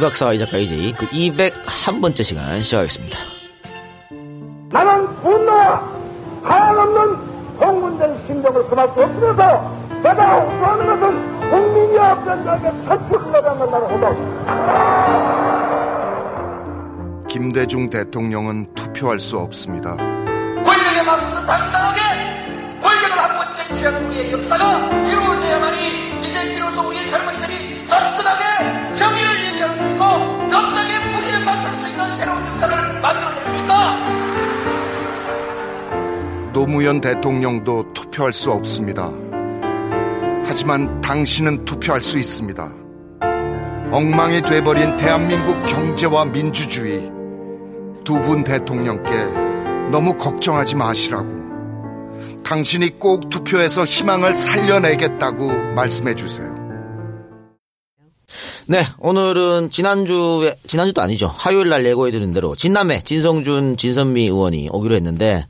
이 박사와 이 작가 이제 그 201번째 시간 시작하겠습니다. 나는 분노와 하염없는 공군된 심정을 금할 수 없으면서 내가 호소하는 것은 국민이 앞전자에게 설득하다는 나를 호소합니다. 김대중 대통령은 투표할 수 없습니다. 권력에 맞서서 당당하게 권력을 한 번 쟁취하는 우리의 역사가 이루어져야만이 이제 비로소 우리의 젊은이들이 노무현 대통령도 투표할 수 없습니다. 하지만 당신은 투표할 수 있습니다. 엉망이 돼버린 대한민국 경제와 민주주의. 두 분 대통령께 너무 걱정하지 마시라고. 당신이 꼭 투표해서 희망을 살려내겠다고 말씀해 주세요. 네, 오늘은 지난주에, 지난주도 아니죠. 화요일 날 예고해드린 대로 진남매, 진성준, 진선미 의원이 오기로 했는데,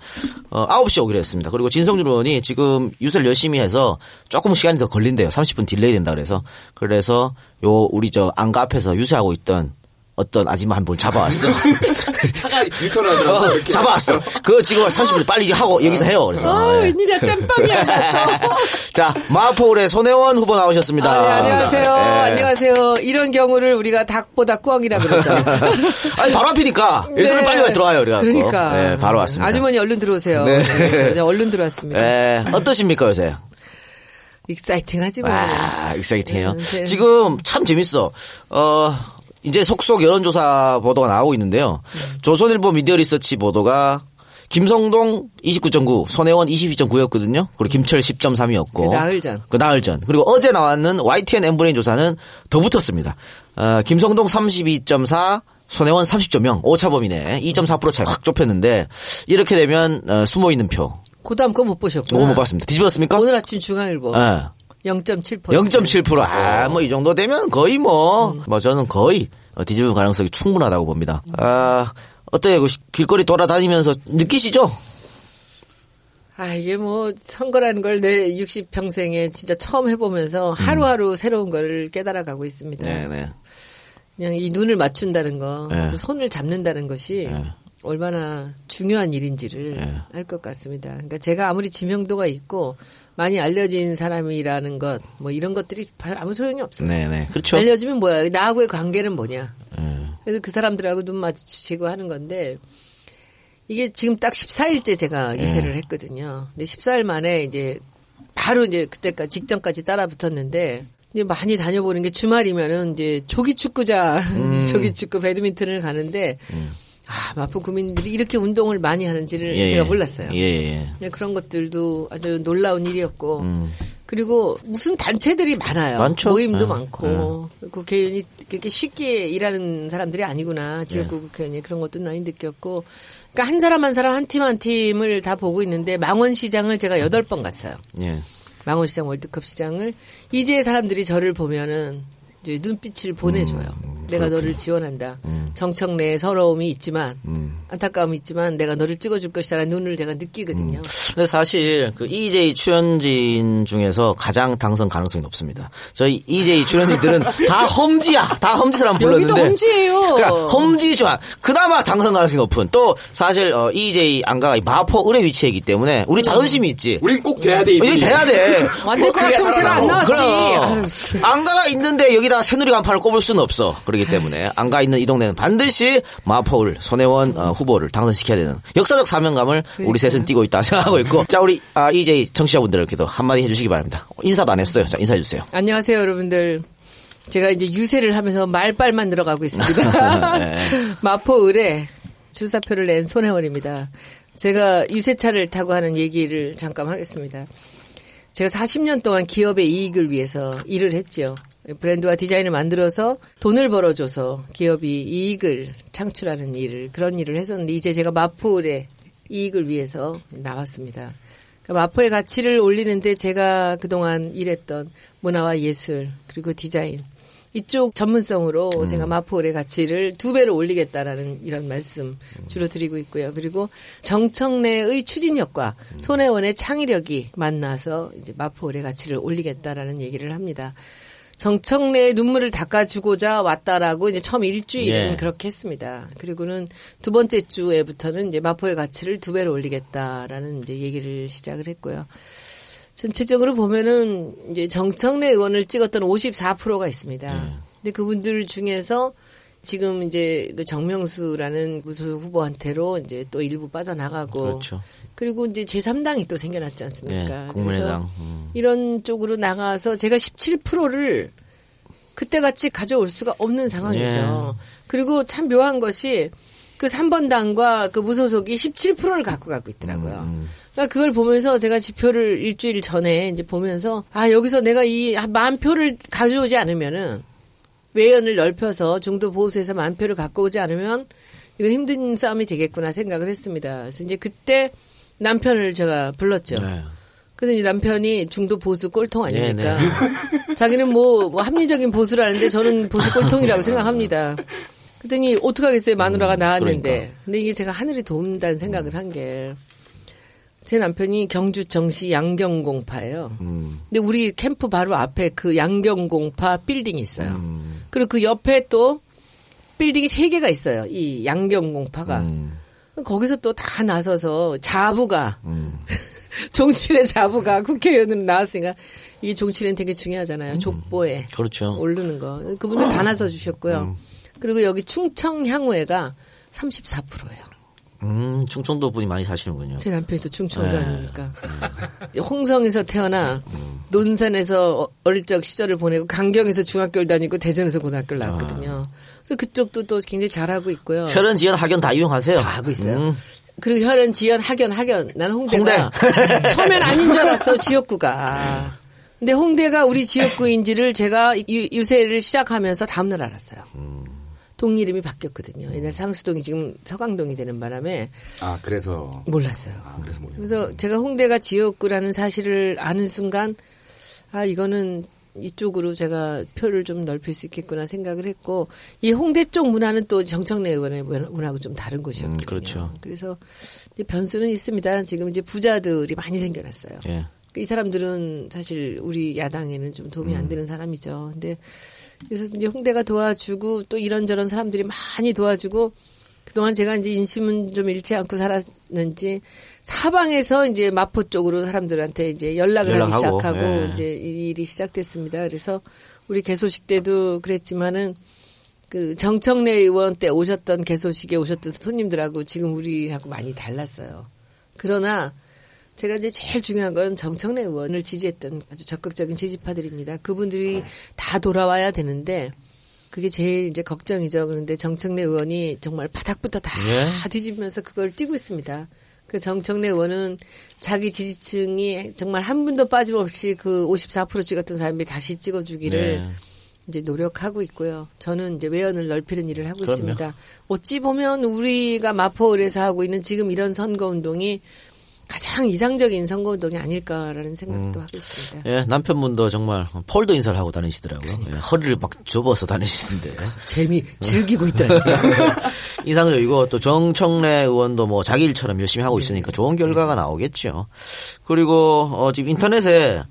어, 9시 오기로 했습니다. 그리고 진성준 의원이 지금 유세를 열심히 해서 조금 시간이 더 걸린대요. 30분 delay 된다 그래서. 그래서 요, 우리 저 안가 앞에서 유세하고 있던 어떤 아줌마 한 분 잡아왔어. 차가 유턴하더라고. 어. 잡아왔어. 그 지금 30분 빨리 하고 여기서 해요. 그래서. 아, 예. 웬일이야, 땜빵이야. 자, 마포을의 손혜원 후보 나오셨습니다. 아, 네, 안녕하세요. 예. 안녕하세요. 이런 경우를 우리가 닭보다 꿩이라 그러죠. 아니, 바로 앞이니까. 일부러 네. 빨리 들어와요. 그래갖고. 그러니까. 예, 바로 왔습니다. 아주머니 얼른 들어오세요. 네. 네. 얼른 들어왔습니다. 예, 어떠십니까, 요새? exciting하지 뭐. 와, exciting해요. 네, 네. 지금 참 재밌어. 어, 이제 속속 여론조사 보도가 나오고 있는데요. 음. 조선일보 미디어 리서치 보도가 김성동 29.9, 손혜원 22.9였거든요. 그리고 김철 10.3이었고. 그 나흘 전. 그 나흘 전. 그리고 어제 나왔는 YTN 엠브레인 조사는 더 붙었습니다. 어, 김성동 32.4, 손혜원 30.0, 오차범위네. 2.4% 차이 확 좁혔는데, 이렇게 되면, 어, 숨어 있는 표. 그 다음 거 못 보셨구나. 그거 못 봤습니다. 뒤집었습니까? 오늘 아침 중앙일보. 예. 0.7%. 0.7%. 아, 뭐 이 정도 되면 거의 뭐, 뭐 저는 거의 어, 뒤집을 가능성이 충분하다고 봅니다. 아, 어때요? 그 시- 길거리 돌아다니면서 느끼시죠? 아, 이게 뭐, 선거라는 걸 내 60평생에 진짜 처음 해보면서 하루하루 새로운 걸 깨달아가고 있습니다. 네네. 그냥 이 눈을 맞춘다는 거, 네. 손을 잡는다는 것이 얼마나 중요한 일인지를 네. 알것 같습니다. 그러니까 제가 아무리 지명도가 있고 많이 알려진 사람이라는 것, 뭐 이런 것들이 별 아무 소용이 없어요. 네네. 그렇죠. 알려지면 뭐야? 나하고의 관계는 뭐냐? 네. 그래서 그 사람들하고 눈 마주치고 하는 건데 이게 지금 딱 14일째 제가 네. 유세를 했거든요. 근데 14일 만에 이제 바로 이제 그때까지 직전까지 따라 붙었는데 이제 많이 다녀보는 게 주말이면은 이제 조기 축구장, 음. 조기 축구 배드민턴을 가는데 아, 마포 구민들이 이렇게 운동을 많이 하는지를 예, 제가 예. 몰랐어요. 예, 예. 네, 그런 것들도 아주 놀라운 일이었고 그리고 무슨 단체들이 많아요. 많죠. 모임도 네. 많고 국회의원이 그렇게 쉽게 일하는 사람들이 아니구나. 지역구 국회의원이 그런 것도 많이 느꼈고 그러니까 한 사람 한 사람 한 팀한 팀을 다 보고 있는데 망원시장을 제가 여덟 번 갔어요. 예. 망원시장 월드컵 시장을 이제 사람들이 저를 보면은 눈빛을 보내줘요. 음, 내가 너를 지원한다. 정청 내에 서러움이 있지만 음. 안타까움이 있지만 내가 너를 찍어줄 것이라는 눈을 제가 느끼거든요. 근데 사실 그 EJ 출연진 중에서 가장 당선 가능성이 높습니다. 저희 EJ 출연진들은 다 험지야. 다 험지 사람 불렀는데. 여기도 험지예요. 그러니까 험지지만 그나마 당선 가능성이 높은 또 사실 어, EJ 안가가 이 마포 을에 위치했기 때문에 우리 자존심이 있지. 우린 꼭 돼야 돼. 이게 돼야 돼. 완전 것 같으면 제가 안 나왔지. 안가가 있는데 여기다가 새누리 간판을 꼽을 수는 없어. 그렇기 때문에 안가 있는 이 동네는 반드시 마포울 손혜원 어, 후보를 당선시켜야 되는 역사적 사명감을 우리 셋은 띠고 있다 생각하고 있고 자 우리 아, EJ 청취자분들께도 한마디 해주시기 바랍니다. 인사도 안 했어요. 자 인사해 주세요. 안녕하세요, 여러분들. 제가 이제 유세를 하면서 말빨만 늘어가고 있습니다. 네. 마포 을에 출사표를 낸 손혜원입니다. 제가 유세차를 타고 하는 얘기를 잠깐 하겠습니다. 제가 40년 동안 기업의 이익을 위해서 일을 했죠. 브랜드와 디자인을 만들어서 돈을 벌어줘서 기업이 이익을 창출하는 일을 그런 일을 했었는데 이제 제가 마포을의 이익을 위해서 나왔습니다. 그러니까 마포의 가치를 올리는데 제가 그동안 일했던 문화와 예술 그리고 디자인 이쪽 전문성으로 제가 마포을의 가치를 두 배로 올리겠다라는 이런 말씀 주로 드리고 있고요. 그리고 정청래의 추진력과 손혜원의 창의력이 만나서 이제 마포을의 가치를 올리겠다라는 얘기를 합니다. 정청래의 눈물을 닦아주고자 왔다라고 이제 처음 일주일은 예. 그렇게 했습니다. 그리고는 두 번째 주에부터는 이제 마포의 가치를 두 배로 올리겠다라는 이제 얘기를 시작을 했고요. 전체적으로 보면은 이제 정청래 의원을 찍었던 54%가 있습니다. 네. 근데 그분들 중에서 지금 이제 그 정명수라는 무수 후보한테로 이제 또 일부 빠져나가고 그렇죠. 그리고 이제 제3당이 또 생겨났지 않습니까? 예, 국민의당. 그래서 음. 이런 쪽으로 나가서 제가 17%를 그때 같이 가져올 수가 없는 상황이죠. 예. 그리고 참 묘한 것이 그 3번 당과 그 무소속이 17%를 갖고 가고 있더라고요. 음, 그러니까 그걸 보면서 제가 지표를 일주일 전에 이제 보면서 아 여기서 내가 이 만 표를 가져오지 않으면은 외연을 넓혀서 중도 보수에서 만 표를 갖고 오지 않으면 이건 힘든 싸움이 되겠구나 생각을 했습니다. 그래서 이제 그때 남편을 제가 불렀죠. 네. 그래서 이제 남편이 중도 보수 꼴통 아닙니까? 네, 자기는 뭐, 뭐 합리적인 보수라는데 저는 보수 꼴통이라고 생각합니다. 그랬더니 어떡하겠어요 마누라가 나왔는데. 그러니까. 근데 이게 제가 하늘이 도움다는 생각을 한 게. 제 남편이 경주 정시 양경공파예요. 음. 근데 우리 캠프 바로 앞에 그 양경공파 빌딩이 있어요. 음. 그리고 그 옆에 또 빌딩이 세 개가 있어요. 이 양경공파가. 음. 거기서 또 다 나서서 자부가 종칠의 자부가 국회의원으로 나왔으니까 이 종칠은 되게 중요하잖아요. 족보에 그렇죠. 오르는 거. 그분들 다 나서 주셨고요. 그리고 여기 충청 향후회가 34%예요. 음, 충청도 분이 많이 사시는군요. 제 남편이 또 충청도 네. 아닙니까? 홍성에서 태어나 논산에서 어- 어릴 적 시절을 보내고 강경에서 중학교를 다니고 대전에서 고등학교를 나왔거든요. 그래서 그쪽도 또 굉장히 잘하고 있고요. 혈연, 지연, 학연 다 이용하세요. 다 하고 있어요. 음. 그리고 혈연, 지연, 학연, 학연. 나는 홍대가 처음엔 아닌 줄 알았어 지역구가. 근데 홍대가 우리 지역구인지를 제가 유, 유세를 시작하면서 다음날 알았어요. 동 이름이 바뀌었거든요. 옛날 상수동이 지금 서강동이 되는 바람에 아 그래서 몰랐어요. 아 그래서 몰랐어요. 그래서 제가 홍대가 지역구라는 사실을 아는 순간 아 이거는 이쪽으로 제가 표를 좀 넓힐 수 있겠구나 생각을 했고 이 홍대 쪽 문화는 또 정청래 의원의 문- 문화하고 좀 다른 곳이었거든요. 음, 그렇죠. 그래서 이제 변수는 있습니다. 지금 이제 부자들이 많이 생겨났어요. 예. 이 사람들은 사실 우리 야당에는 좀 도움이 음. 안 되는 사람이죠. 근데 그래서 이제 홍대가 도와주고 또 이런저런 사람들이 많이 도와주고 그동안 제가 이제 인심은 좀 잃지 않고 살았는지 사방에서 이제 마포 쪽으로 사람들한테 이제 연락을 하기 연락하고, 시작하고 예. 이제 이 일이 시작됐습니다. 그래서 우리 개소식 때도 그랬지만은 그 정청래 의원 때 오셨던 개소식에 오셨던 손님들하고 지금 우리하고 많이 달랐어요. 그러나 제가 이제 제일 중요한 건 정청래 의원을 지지했던 아주 적극적인 지지파들입니다. 그분들이 다 돌아와야 되는데 그게 제일 이제 걱정이죠. 그런데 정청래 의원이 정말 바닥부터 다 예. 뒤집으면서 그걸 뛰고 있습니다. 그 정청래 의원은 자기 지지층이 정말 한 분도 빠짐없이 그 54% 찍었던 사람이 다시 찍어주기를 네. 이제 노력하고 있고요. 저는 이제 외연을 넓히는 일을 하고 그럼요. 있습니다. 어찌 보면 우리가 마포을에서 하고 있는 지금 이런 선거 운동이 가장 이상적인 선거 운동이 아닐까라는 생각도 하고 있습니다. 예, 남편분도 정말 폴더 인사를 하고 다니시더라고요. 그러니까. 예, 허리를 막 접어서 다니시는데. 재미 즐기고 있더라고요. 이상적이고 또 정청래 의원도 뭐 자기 일처럼 열심히 하고 있으니까 좋은 결과가 나오겠죠. 그리고 어 지금 인터넷에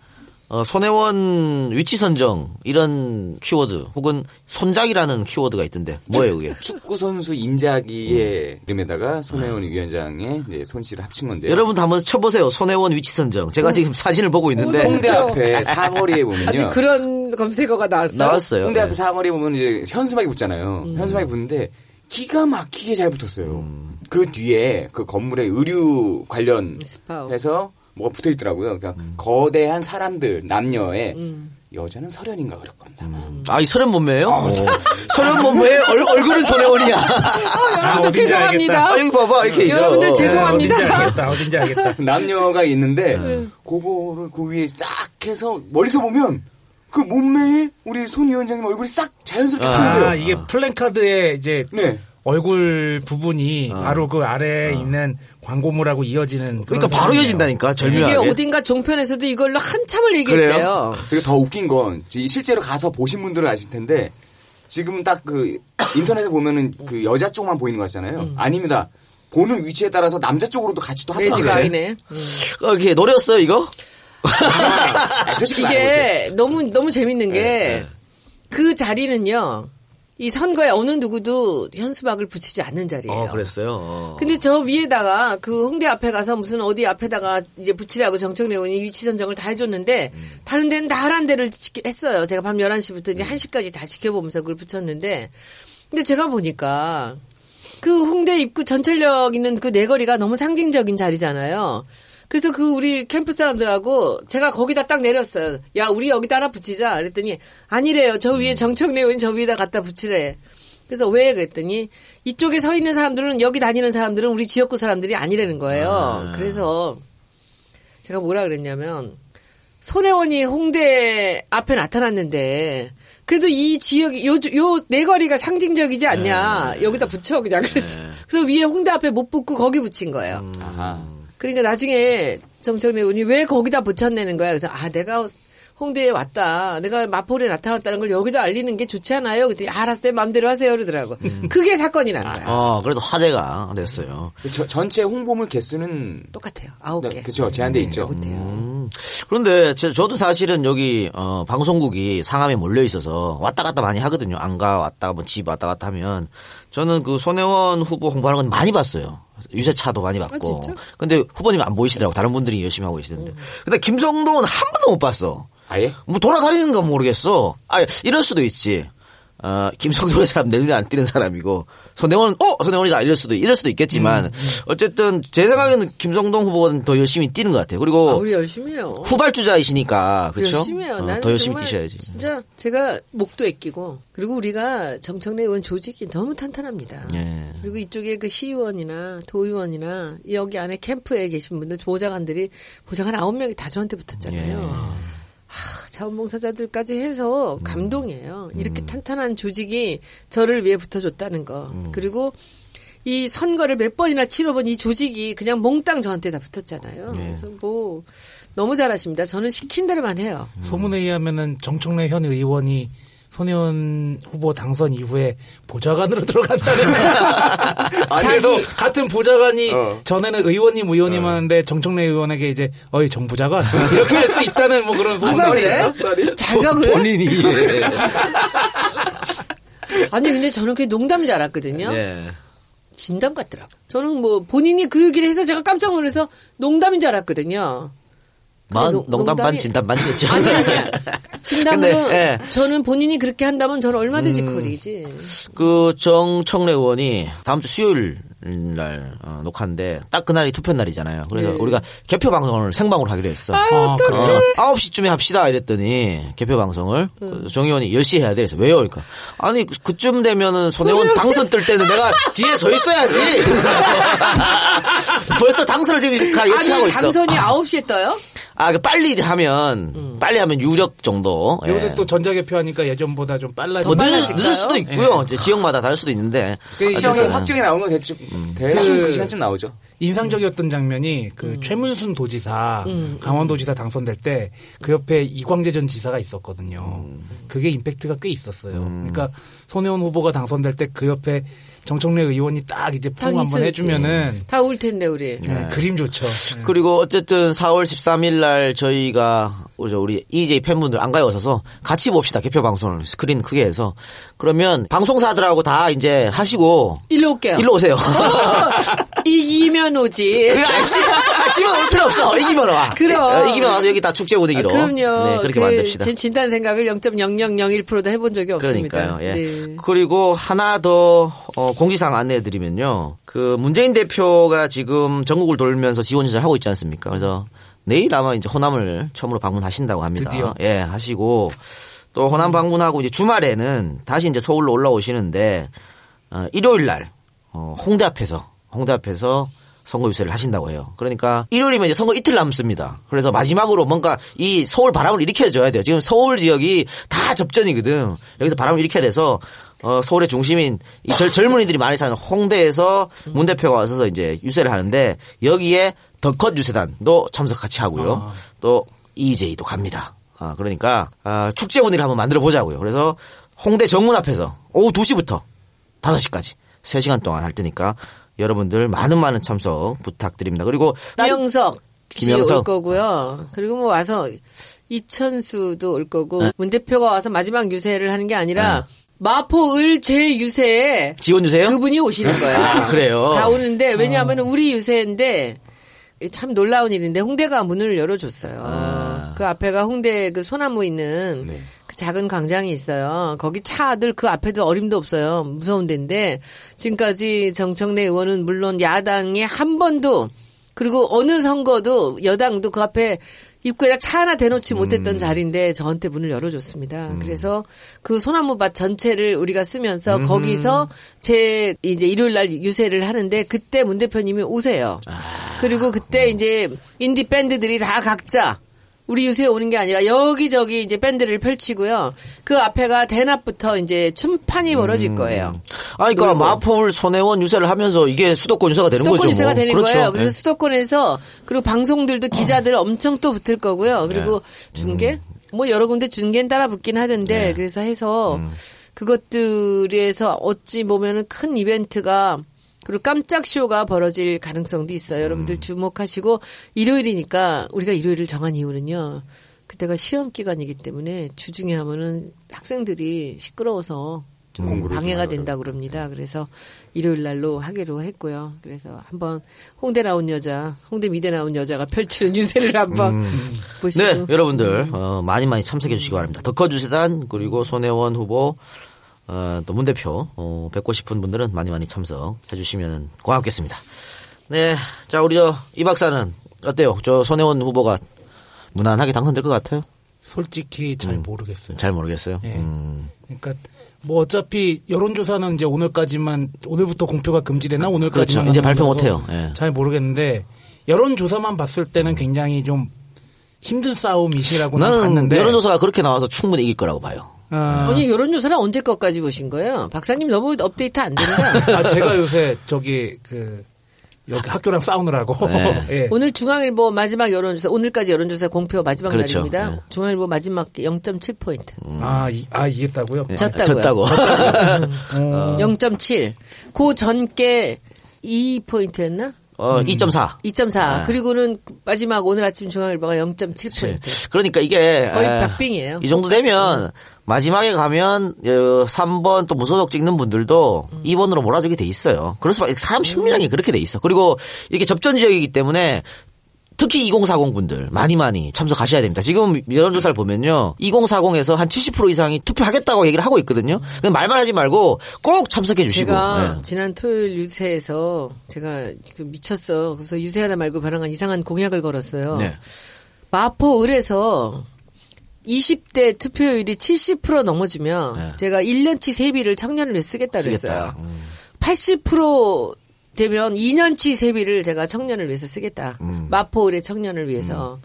어 손혜원 위치 선정 이런 키워드 혹은 손작이라는 키워드가 있던데 뭐예요 그게? 축구 선수 임자기의 이름에다가 손혜원 위원장의 이제 손씨를 합친 건데요. 여러분도 한번 쳐보세요. 손혜원 위치 선정. 제가 지금 사진을 보고 있는데 홍대 앞에 사거리에 보면요. 그런 검색어가 나왔어. 나왔어요. 홍대 앞에 네. 사거리에 보면 이제 현수막이 붙잖아요. 음. 현수막이 붙는데 기가 막히게 잘 붙었어요. 음. 그 뒤에 그 건물의 의류. 관련해서 뭐가 붙어 있더라고요. 그러니까 거대한 사람들 남녀의 여자는 설현인가 그럴 겁니다. 아, 이 서련 몸매예요? 오. 서련 몸매에 얼, 얼굴은 손혜원이야. 여러분들 어딘지 죄송합니다. 아, 여기 봐봐 이렇게 있어. 여러분들 어. 죄송합니다. 어딘지 알겠다. 어딘지 알겠다. 남녀가 있는데 네. 그거를 그 위에 싹 해서 멀리서 보면 그 몸매에 우리 손 위원장님 얼굴이 싹 자연스럽게 아, 보여요. 아, 이게 플랜카드에 이제 네. 얼굴 부분이 바로 그 아래에 있는 광고물하고 이어지는. 그러니까 바로 부분이에요. 이어진다니까 이게 절묘하게. 어딘가 종편에서도 이걸로 한참을 얘기했대요. 그리고 더 웃긴 건 이- 실제로 가서 보신 분들은 아실 텐데 지금 딱 그 인터넷에 보면은 그 여자 쪽만 보이는 거 같잖아요. 음. 아닙니다. 보는 위치에 따라서 남자 쪽으로도 같이 또 매직 합쳐져요. 아이네. 어, 이게 노래였어요 이거? 아, 솔직히 말해보세요. 이게 너무 너무 재밌는 게 네, 그 자리는요. 이 선거에 어느 누구도 현수막을 붙이지 않는 자리예요. 어, 그랬어요. 어. 근데 저 위에다가 그 홍대 앞에 가서 무슨 어디 앞에다가 이제 붙이라고 정청래 의원이 위치 선정을 다 해줬는데 다른 데는 다 하란 데를 했어요. 제가 밤 11시부터 이제 1시까지 다 지켜보면서 그걸 붙였는데 근데 제가 보니까 그 홍대 입구 전철역 있는 그 내거리가 너무 상징적인 자리잖아요. 그래서 그 우리 캠프 사람들하고 제가 거기다 딱 내렸어요. 야, 우리 여기다 하나 붙이자. 그랬더니 아니래요. 저 위에 정청래 의원 저 위에다 갖다 붙이래. 그래서 왜 그랬더니 이쪽에 서 있는 사람들은 여기 다니는 사람들은 우리 지역구 사람들이 아니라는 거예요. 그래서 제가 뭐라 그랬냐면 손혜원이 홍대 앞에 나타났는데 그래도 이 지역이 요, 요 내거리가 상징적이지 않냐. 여기다 붙여 그냥 그랬어. 그래서 위에 홍대 앞에 못 붙고 거기 붙인 거예요. 아하. 그러니까 나중에 정청래 의원이 왜 거기다 붙였내는 거야. 그래서 아 내가 홍대에 왔다. 내가 마포에 나타났다는 걸 여기다 알리는 게 좋지 않아요? 그랬더니 알았어요. 마음대로 하세요. 그러더라고. 그게 사건이 난 거야. 어, 그래도 화제가 됐어요. 그 저- 전체 홍보물 개수는 똑같아요. 아홉 개. 네, 그죠 제한돼 있죠. 못해요. 음. 그런데 제- 저도 사실은 여기 어, 방송국이 상암에 몰려 있어서 왔다 갔다 많이 하거든요. 안가 왔다 뭐 집 왔다 갔다 하면 저는 그 손혜원 후보 홍보하는 건 많이 봤어요. 유세차도 많이 봤고. 아, 진짜? 근데 후보님 안 보이시더라고. 다른 분들이 열심히 하고 계시는데. 근데 김성동은 한 번도 못 봤어. 아예? 뭐 돌아다니는 건 모르겠어. 아, 이럴 수도 있지. 어, 김성도의 사람 내 눈에 안 띄는 사람이고 손혜원 어 손혜원이다 이럴 수도 이럴 수도 있겠지만 어쨌든 제 생각에는 김성동 후보는 더 열심히 뛰는 것 같아요. 그리고 아, 우리 열심히 해요. 후발주자이시니까 그렇죠. 열심히 해요. 어, 나는 더 열심히 뛰셔야지. 진짜 제가 목도 애끼고 그리고 우리가 정청래 의원 조직이 너무 탄탄합니다. 예. 그리고 이쪽에 그 시의원이나 도의원이나 여기 안에 캠프에 계신 분들 보좌관들이 보좌관 아홉 명이 다 저한테 붙었잖아요. 예. 하, 자원봉사자들까지 해서 음. 감동이에요. 이렇게 탄탄한 조직이 저를 위해 붙어줬다는 거. 음. 그리고 이 선거를 몇 번이나 치러본 이 조직이 그냥 몽땅 저한테 다 붙었잖아요. 예. 그래서 뭐 너무 잘하십니다. 저는 시킨 대로만 해요. 소문에 의하면은 정청래 현 의원이 손혜원 후보 당선 이후에 보좌관으로 들어간다는. 아, 그래서 자기- 같은 보좌관이 어. 전에는 의원님 의원님 하는데 정청래 의원에게 이제 어이 정 보좌관 이렇게 할 수 있다는 뭐 그런 누가 소문이 그래? 자기가 그래? 본인이 예. 아니 근데 저는 그게 농담인 줄 알았거든요. 예. 진담 같더라고. 저는 뭐 본인이 그 얘기를 해서 제가 깜짝 놀라서 농담인 줄 알았거든요. 마, 농- 농담 반 진담 반이겠죠. 아니 아니야. 진담으로 근데, 예. 음. 저는 본인이 그렇게 한다면 저는 얼마든지 거리지. 그 정청래 의원이 다음 주 수요일 날 어, 녹화인데 딱 그날이 투표 날이잖아요. 그래서 네. 우리가 개표 방송을 생방으로 하기로 했어. 아, 그래. 어, 9시쯤에 합시다 이랬더니 개표 방송을 그정 의원이 10시에 해야 돼. 그래서 왜요? 그러니까 아니 그- 그쯤 되면은 손혜원 당선 뜰 때는 내가 뒤에 서 있어야지. 벌써 당선을 지금 가 예측하고 아니 있어. 당선이 아. 9시에 떠요? 아, 그 빨리 하면 빨리 하면 유력 정도. 예. 요새 또 전자개표하니까 예전보다 좀 빨라져. 뭐 늦? 늦을 수도 있고요. 이제 지역마다 다를 수도 있는데. 그 확정이 나오는 건 대충 대충 그- 그 시간쯤 나오죠. 인상적이었던 장면이 그 음. 최문순 도지사 강원도지사 당선될 때 그 옆에 이광재 전 지사가 있었거든요. 그게 임팩트가 꽤 있었어요. 그러니까 손혜원 후보가 당선될 때 그 옆에 정청래 의원이 딱 이제 다 포옹 한번. 해주면은 다 올 텐데 우리. 네, 그림 좋죠. 네. 그리고 어쨌든 4월 13일 날 저희가 우리 우리 EJ 팬분들 안 가요 오셔서 같이 봅시다 개표 방송을 스크린 크게 해서 그러면 방송사들하고 다 이제 하시고 일로 올게요. 일로 오세요. 이기면 오지. 그 아저씨 아침은 올 필요 없어. 이기면 와. 그럼. 어, 이기면 와서 여기 다 축제 분위기로. 아, 그럼요. 네, 그렇게 그 만듭시다. 제 진단 생각을 0.0001%도 해본 적이 없습니다. 그러니까요. 예. 네. 그리고 하나 더 어, 공지사항 안내해드리면요. 그 문재인 대표가 지금 전국을 돌면서 지원 조사를 하고 있지 않습니까? 그래서 내일 아마 이제 호남을 처음으로 방문하신다고 합니다. 드디어. 예, 하시고 또 호남 방문하고 이제 주말에는 다시 이제 서울로 올라오시는데 어, 일요일 날 어, 홍대 앞에서 홍대 앞에서 선거 유세를 하신다고 해요. 그러니까 일요일이면 이제 선거 이틀 남습니다. 그래서 마지막으로 뭔가 이 서울 바람을 일으켜줘야 돼요. 지금 서울 지역이 다 접전이거든. 여기서 바람을 일으켜야 돼서 어, 서울의 중심인 이 젊, 젊은이들이 많이 사는 홍대에서 문 대표가 와서 이제 유세를 하는데 여기에 더컷 유세단도 참석 같이 하고요. 또 EJ도 갑니다. 아, 그러니까 아, 축제 분위기를 한번 만들어 보자고요. 그래서 홍대 정문 앞에서 오후 2시부터 5시까지 3시간 동안 할 테니까 여러분들 많은 많은 참석 부탁드립니다. 그리고 씨 김영석. 올 거고요. 그리고 뭐 와서 이천수도 올 거고 네. 문 대표가 와서 마지막 유세를 하는 게 아니라 마포을 재유세에 지원 주세요. 그분이 오시는 거예요. 아, 그래요? 다 오는데 왜냐하면 우리 유세인데 참 놀라운 일인데 홍대가 문을 열어줬어요. 아. 그 앞에가 홍대 그 소나무 있는 네. 그 작은 광장이 있어요. 거기 차들 그 앞에도 어림도 없어요. 무서운 데인데 지금까지 정청래 의원은 물론 야당에 한 번도 그리고 어느 선거도 여당도 그 앞에 입구에다 차 하나 대놓지 못했던 자리인데 저한테 문을 열어줬습니다. 그래서 그 소나무 밭 전체를 우리가 쓰면서 거기서 제 이제 일요일 날 유세를 하는데 그때 문 대표님이 오세요. 그리고 그때 이제 인디 밴드들이 다 각자 우리 유세에 오는 게 아니라 여기저기 이제 밴드를 펼치고요. 그 앞에가 대낮부터 이제 춤판이 벌어질 거예요. 아, 그러니까. 마포울 손혜원 유세를 하면서 이게 수도권 유세가 되는 수도권 거죠. 유세가 뭐. 되는 그렇죠. 거예요. 그래서 예. 수도권에서 그리고 방송들도 기자들 엄청 또 붙을 거고요. 그리고 네. 중계 음. 뭐 여러 군데 중계는 따라 붙긴 하던데 그래서 해서 음. 그것들에서 어찌 보면은 큰 이벤트가 그리고 깜짝 쇼가 벌어질 가능성도 있어요. 여러분들 음. 주목하시고 일요일이니까 우리가 일요일을 정한 이유는요. 그때가 시험 기간이기 때문에 주중에 하면은 학생들이 시끄러워서 좀 공부를 방해가 좀 된다 그럽니다. 그래서 일요일 날로 하기로 했고요. 그래서 한번 홍대 나온 여자, 홍대 미대 나온 여자가 펼치는 유세를 한번 보시고 네, 여러분들 어, 많이 많이 참석해 주시기 바랍니다. 덕커 주세단 그리고 손혜원 후보 어, 또문 대표 어, 뵙고 싶은 분들은 많이 많이 참석해 주시면 고맙겠습니다. 네, 자 우리 저 이 박사는 어때요? 저 손혜원 후보가 무난하게 당선될 것 같아요? 솔직히 잘 모르겠어요. 잘 모르겠어요. 예. 음, 그러니까 뭐 어차피 여론조사는 이제 오늘까지만 오늘부터 공표가 금지되나 오늘까지만 그렇죠. 이제 발표 거라서 못 해요. 예. 잘 모르겠는데 여론조사만 봤을 때는 굉장히 좀 힘든 싸움이시라고 는 나는 봤는데 여론조사가 그렇게 나와서 충분히 이길 거라고 봐요. 아, 아니 여론조사는 언제 것까지 보신 거예요? 박사님 너무 업데이트 안 된다. 아, 제가 요새 저기 그 여기 학교랑 싸우느라고 네. 예. 오늘 중앙일보 마지막 여론조사 오늘까지 여론조사 공표 마지막 그렇죠. 날입니다. 네. 중앙일보 마지막 0.7 포인트. 아, 이, 아 이겼다고요? 예. 졌다고요. 졌다고. 어, 0.7. 그 전께 2 포인트였나? 어, 2.4. 2.4. 네. 그리고는 마지막 오늘 아침 중앙일보가 0.7 포인트. 그러니까 이게 거의 에, 박빙이에요. 이 정도 되면 마지막에 가면 어, 3번 또 무소속 찍는 분들도 음. 2번으로 몰아주게 돼 있어요. 그럴 수밖에 사람 심리랑이 그렇게 돼 있어. 그리고 이게 접전 지역이기 때문에 특히 2040 분들 많이 많이 참석하셔야 됩니다. 지금 여론조사를 보면요. 2040에서 한 70% 이상이 투표하겠다고 얘기를 하고 있거든요. 그냥 말만 하지 말고 꼭 참석해 주시고. 제가 네. 지난 토요일 유세에서 제가 그 미쳤어. 그래서 유세하다 말고 벼랑한 이상한 공약을 걸었어요. 네. 마포 을에서 20대 투표율이 70% 넘어지면 네. 제가 1년치 세비를 청년을 위해 쓰겠다 그랬어요. 음. 80% 되면 2년치 세비를 제가 청년을 위해서 쓰겠다. 음. 마포을의 청년을 위해서.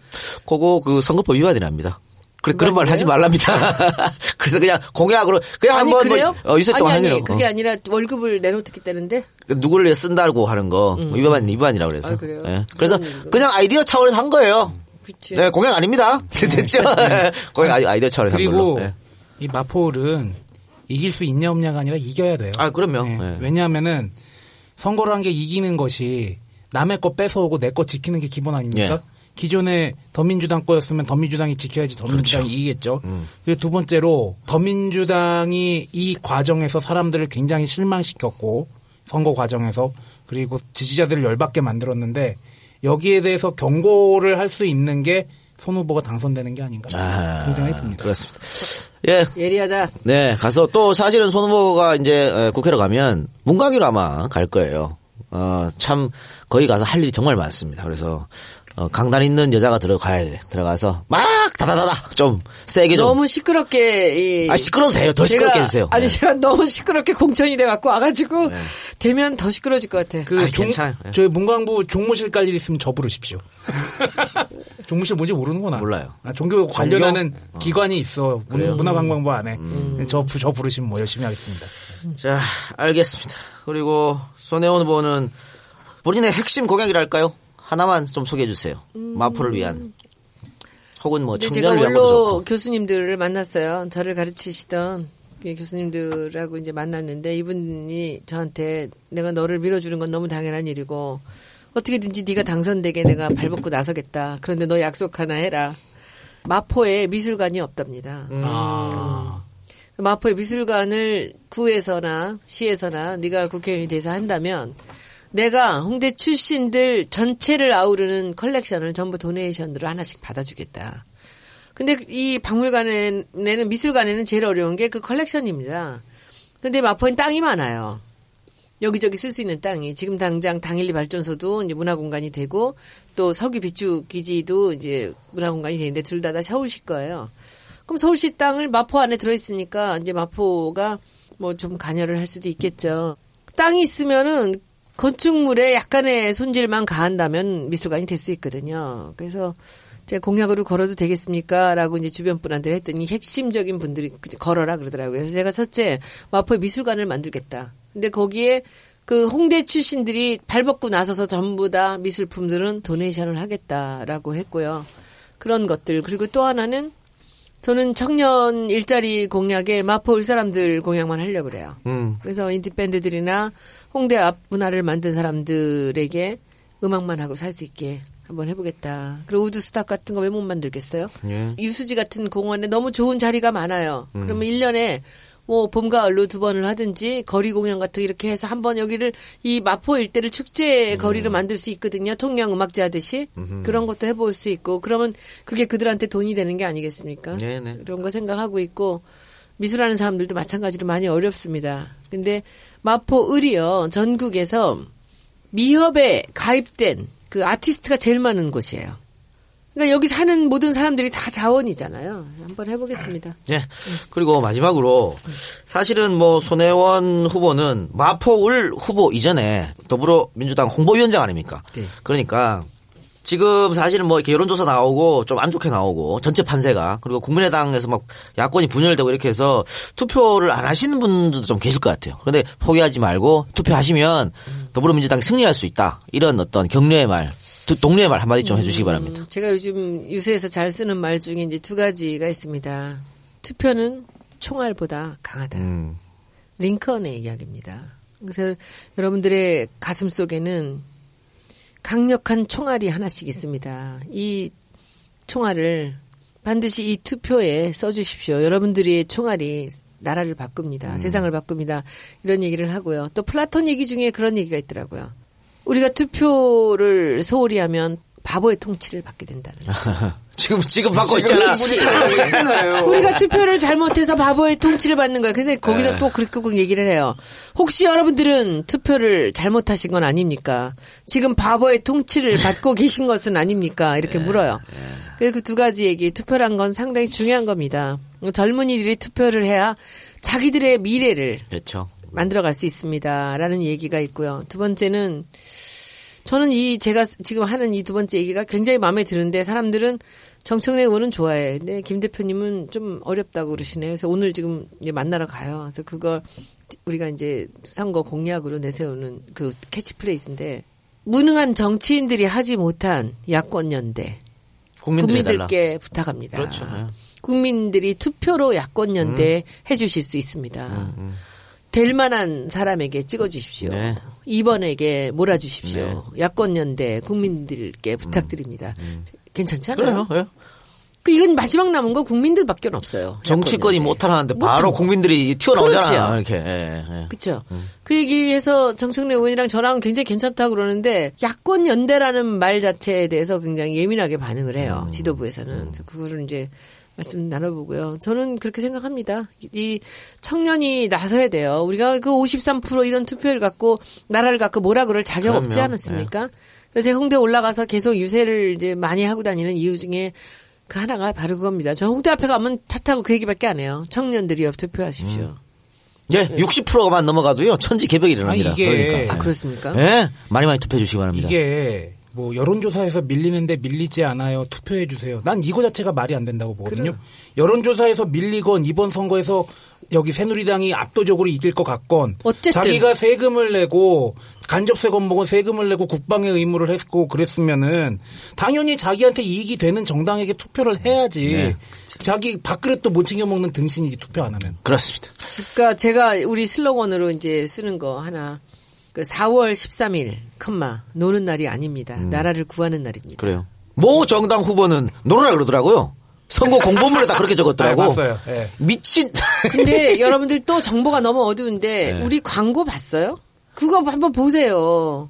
그거 그 선거법 위반이랍니다. 그래, 그런 말 하지 말랍니다. 그래서 그냥 공약으로 그냥 아니 한번 그래요? 뭐, 어, 유세 아니 동안 아니 하느라고. 그게 어. 아니라 월급을 내놓겠다는데 누구를 위해 쓴다고 하는 거 위반 위반이라고 그래서. 아, 그래요? 예. 그래서. 그냥 아이디어 차원에서 한 거예요. 그치. 네, 공약 아닙니다. 됐죠? 공약 아이- 아이디어 차원에서 한 그리고. 예. 이 마포울은 이길 수 있냐 없냐가 아니라 이겨야 돼요. 아, 그럼요. 예. 예. 왜냐하면은 선거라는 게 이기는 것이 남의 거 뺏어오고 내 거 지키는 게 기본 아닙니까? 예. 기존에 더민주당 거였으면 더민주당이 지켜야지 더민주당이 그렇죠. 이기겠죠. 음. 그리고 두 번째로 더민주당이 이 과정에서 사람들을 굉장히 실망시켰고 선거 과정에서 그리고 지지자들을 열받게 만들었는데 여기에 대해서 경고를 할 수 있는 게 손 후보가 당선되는 게 아닌가 아, 그런 생각이 듭니다. 그렇습니다. 예. 예리하다. 네, 가서 또 사실은 손 후보가 이제 에, 국회로 가면 문광희로 아마 갈 거예요. 어, 참 거기 가서 할 일이 정말 많습니다. 그래서 어, 강단 있는 여자가 들어가야 돼. 들어가서 막 다다다다 좀 세게 좀. 너무 시끄럽게 이 아 시끄러도 돼요. 더 시끄럽게 해주세요. 아니 네. 제가 너무 시끄럽게 공천이 돼 갖고 와가지고 되면 더 시끄러질 것 같아. 그 아니, 종, 괜찮아요. 예. 저희 문광부 종무실 깔일 있으면 저 부르십시오. 종무실 뭔지 모르는구나. 몰라요. 아, 종교 관련하는 기관이 있어. 문- 그래요? 문화관광부 안에. 저, 부- 저 부르시면 뭐 열심히 하겠습니다. 자, 알겠습니다. 그리고 손혜원 후보는 본인의 핵심 공약이랄까요? 하나만 좀 소개해 주세요. 마포를 위한 혹은 뭐 청년을 위한 것도 좋고. 교수님들을 만났어요. 저를 가르치시던 그 교수님들하고 이제 만났는데 이분이 저한테 내가 너를 밀어주는 건 너무 당연한 일이고 어떻게든지 네가 당선되게 내가 발벗고 나서겠다. 그런데 너 약속 하나 해라. 마포에 미술관이 없답니다. 아. 마포의 미술관을 구에서나 시에서나 네가 국회의원이 돼서 한다면 내가 홍대 출신들 전체를 아우르는 컬렉션을 전부 도네이션으로 하나씩 받아주겠다. 근데 이 박물관에는 미술관에는 제일 어려운 게 그 컬렉션입니다. 근데 마포엔 땅이 많아요. 여기저기 쓸 수 있는 땅이 지금 당장 당일리 발전소도 이제 문화공간이 되고 또 석유 비축 기지도 이제 문화공간이 되는데 둘 다 다 서울시 거예요. 그럼 서울시 땅을 마포 안에 들어있으니까 이제 마포가 뭐 좀 관여를 할 수도 있겠죠. 땅이 있으면은 건축물에 약간의 손질만 가한다면 미술관이 될 수 있거든요. 그래서 제가 공약으로 걸어도 되겠습니까? 라고 이제 주변 분한테 했더니 핵심적인 분들이 걸어라 그러더라고요. 그래서 제가 첫째 마포에 미술관을 만들겠다. 근데 거기에 그 홍대 출신들이 발벗고 나서서 전부 다 미술품들은 도네이션을 하겠다라고 했고요. 그런 것들. 그리고 또 하나는 저는 청년 일자리 공약에 마포 올 사람들 공약만 하려고 그래요. 음. 그래서 인디밴드들이나 홍대 앞 문화를 만든 사람들에게 음악만 하고 살 수 있게 한번 해보겠다. 그리고 우드스탁 같은 거 왜 못 만들겠어요? 예. 유수지 같은 공원에 너무 좋은 자리가 많아요. 그러면 1년에 뭐 봄, 가을로 두 번을 하든지 거리 공연 같은 거 이렇게 해서 한번 여기를 이 마포 일대를 축제 거리를 만들 수 있거든요. 통영 음악제 하듯이 그런 것도 해볼 수 있고 그러면 그게 그들한테 돈이 되는 게 아니겠습니까? 네네. 그런 거 생각하고 있고 미술하는 사람들도 마찬가지로 많이 어렵습니다. 근데 마포 을이요 전국에서 미협에 가입된 그 아티스트가 제일 많은 곳이에요. 그러니까 여기 사는 모든 사람들이 다 자원이잖아요. 한번 해보겠습니다. 예. 그리고 마지막으로 사실은 뭐 손혜원 후보는 마포을 후보 이전에 더불어민주당 홍보위원장 아닙니까? 네. 그러니까 지금 사실은 뭐 이렇게 여론조사 나오고 좀 안 좋게 나오고 전체 판세가 그리고 국민의당에서 막 야권이 분열되고 이렇게 해서 투표를 안 하시는 분들도 좀 계실 것 같아요. 그런데 포기하지 말고 투표하시면 더불어민주당이 승리할 수 있다. 이런 어떤 격려의 말, 두- 동료의 말 한마디 좀 해주시기 바랍니다. 음, 제가 요즘 유세에서 잘 쓰는 말 중에 이제 두 가지가 있습니다. 투표는 총알보다 강하다. 음. 링컨의 이야기입니다. 그래서 여러분들의 가슴 속에는 강력한 총알이 하나씩 있습니다. 이 총알을 반드시 이 투표에 써주십시오. 여러분들의 총알이 나라를 바꿉니다. 세상을 바꿉니다. 이런 얘기를 하고요. 또 플라톤 얘기 중에 그런 얘기가 있더라고요. 우리가 투표를 소홀히 하면 바보의 통치를 받게 된다는. 지금 지금 받고 있잖아. 우리가 투표를 잘못해서 바보의 통치를 받는 거야. 근데 거기서 네. 또 그렇게 꼭 얘기를 해요. 혹시 여러분들은 투표를 잘못하신 건 아닙니까? 지금 바보의 통치를 받고 계신 것은 아닙니까? 이렇게 물어요. 그래서 그두 가지 얘기, 투표란 건 상당히 중요한 겁니다. 젊은이들이 투표를 해야 자기들의 미래를 그렇죠. 만들어갈 수 있습니다. 라는 얘기가 있고요. 두 번째는 저는 이 제가 지금 하는 이 두 번째 얘기가 굉장히 마음에 드는데 사람들은 정청래 의원은 좋아해. 근데 김 대표님은 좀 어렵다고 그러시네요. 그래서 오늘 지금 이제 만나러 가요. 그래서 그걸 우리가 이제 선거 공약으로 내세우는 그 캐치프레이즈인데 무능한 정치인들이 하지 못한 야권 연대. 국민들께 부탁합니다. 그렇죠. 예. 국민들이 투표로 야권 연대 음. 해주실 수 있습니다. 될 만한 사람에게 찍어주십시오. 네. 2번에게 몰아주십시오. 야권 연대 국민들께 부탁드립니다. 괜찮잖아요. 그래요. 예. 그 이건 마지막 남은 거 국민들밖에 없어요. 정치권이. 못하는데 바로. 국민들이 튀어나오잖아. 그렇죠. 이렇게. 예, 예. 그렇죠. 그 얘기해서 정청래 의원이랑 저랑 굉장히 괜찮다고 그러는데 야권 연대라는 말 자체에 대해서 굉장히 예민하게 반응을 해요. 지도부에서는. 그래서 그거를 이제 말씀 나눠보고요. 저는 그렇게 생각합니다. 이 청년이 나서야 돼요. 우리가 그 53% 이런 투표를 갖고 나라를 갖고 뭐라 그럴 자격 그럼요. 없지 않았습니까? 그래서 제가 홍대 올라가서 계속 유세를 이제 많이 하고 다니는 이유 중에 그 하나가 바로 그겁니다. 저 홍대 앞에 가면 차 타고 그 얘기밖에 안 해요. 청년들이요 투표하십시오. 예, 60%만 넘어가도요 천지 개벽이 일어납니다. 아니, 이게- 그러니까. 아 그렇습니까? 예, 많이 많이 투표해 주시기 바랍니다. 이게 뭐 여론조사에서 밀리는데 밀리지 않아요. 투표해 주세요. 난 이거 자체가 말이 안 된다고 보거든요. 그래. 여론조사에서 밀리건 이번 선거에서 여기 새누리당이 압도적으로 이길 것 같건 어쨌든. 자기가 세금을 내고 간접세 건목은 세금을 내고 국방의 의무를 했고 그랬으면은 당연히 자기한테 이익이 되는 정당에게 투표를 해야지. 네. 자기 밥그릇도 못 챙겨 먹는 등신이지 투표 안 하면. 그렇습니다. 그러니까 제가 우리 슬로건으로 이제 쓰는 거 하나 그 4월 13일 컴마 노는 날이 아닙니다. 나라를 구하는 날입니다. 그래요. 모 정당 후보는 노래라 그러더라고요. 선거 공보문에 다 그렇게 적었더라고. 아, 봤어요. 예. 미친. 근데 여러분들 또 정보가 너무 어두운데 네. 우리 광고 봤어요? 그거 한번 보세요.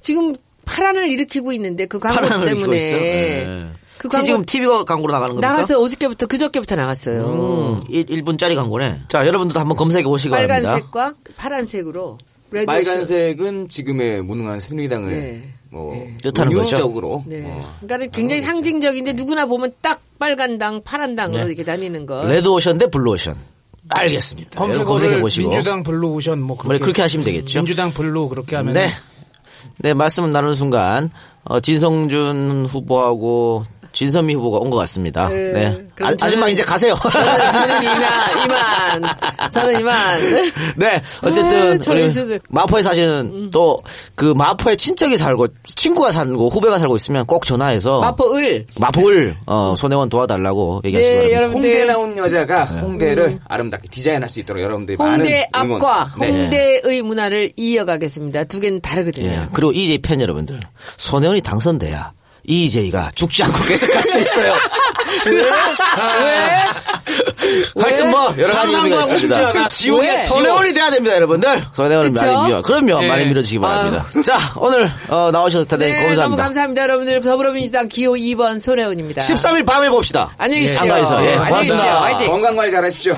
지금 파란을 일으키고 있는데 그 광고 파란을 때문에. 네. 그 티- 광고 지금 TV가 광고로 나가는 겁니까? 나갔어요. 어저께부터 그저께부터 나갔어요. 음, 1, 분짜리 광고네. 자, 여러분들도 한번 검색해 보시기 바랍니다. 빨간색과 파란색으로 빨간색은 지금의 무능한 새누리당을 네. 뭐 뜻하는 거죠. 은유적으로 네. 어, 그러니까 굉장히 상징적인데 누구나 보면 딱 빨간 당, 파란 당으로 네. 이렇게 다니는 거. 레드 오션 대 블루 오션. 알겠습니다. 검색해 보시고. 민주당 블루 오션 뭐뭐 그렇게 하시면 되겠죠. 민주당 블루 그렇게 하면 네. 네, 말씀을 나누는 순간, 어, 진성준 후보하고 진선미 후보가 온 것 같습니다. 네. 네. 그럼 아, 아줌마 이제 가세요. 저는, 저는 이만, 이만. 저는 이만. 네. 어쨌든, 아, 저희 우리 수들. 마포에 사시는 또그 마포에 친척이 살고 친구가 살고 후배가 살고 있으면 꼭 전화해서 마포을. 마포을 어, 손혜원 도와달라고 얘기하시기 네, 바랍니다. 여러분. 홍대 나온 여자가 홍대를 아름답게 디자인할 수 있도록 여러분들이 홍대 많은 응원. 앞과 네. 홍대의 문화를 이어가겠습니다. 두 개는 다르거든요. 예. 그리고 이재 팬 여러분들 손혜원이 당선돼야 이재희가 죽지 않고 계속 갈 수 있어요. 왜? 하여튼 뭐 여러 가지 의미가 있습니다. 않아. 지옥이야, 손혜원이 돼야 됩니다, 여러분들. 그쵸? 많이 밀어. 그럼요, 예. 많이 밀어주시기 바랍니다. 자, 오늘 어, 나오셔서 대단히 네, 너무 감사합니다. 감사합니다. 여러분들 더불어민주당 기호 2번 손혜원입니다. 13일 밤에 봅시다. 안녕히 계십시오. 예, 안녕히 계십시오. 고맙습니다. 화이팅. 건강 관리 잘하십시오.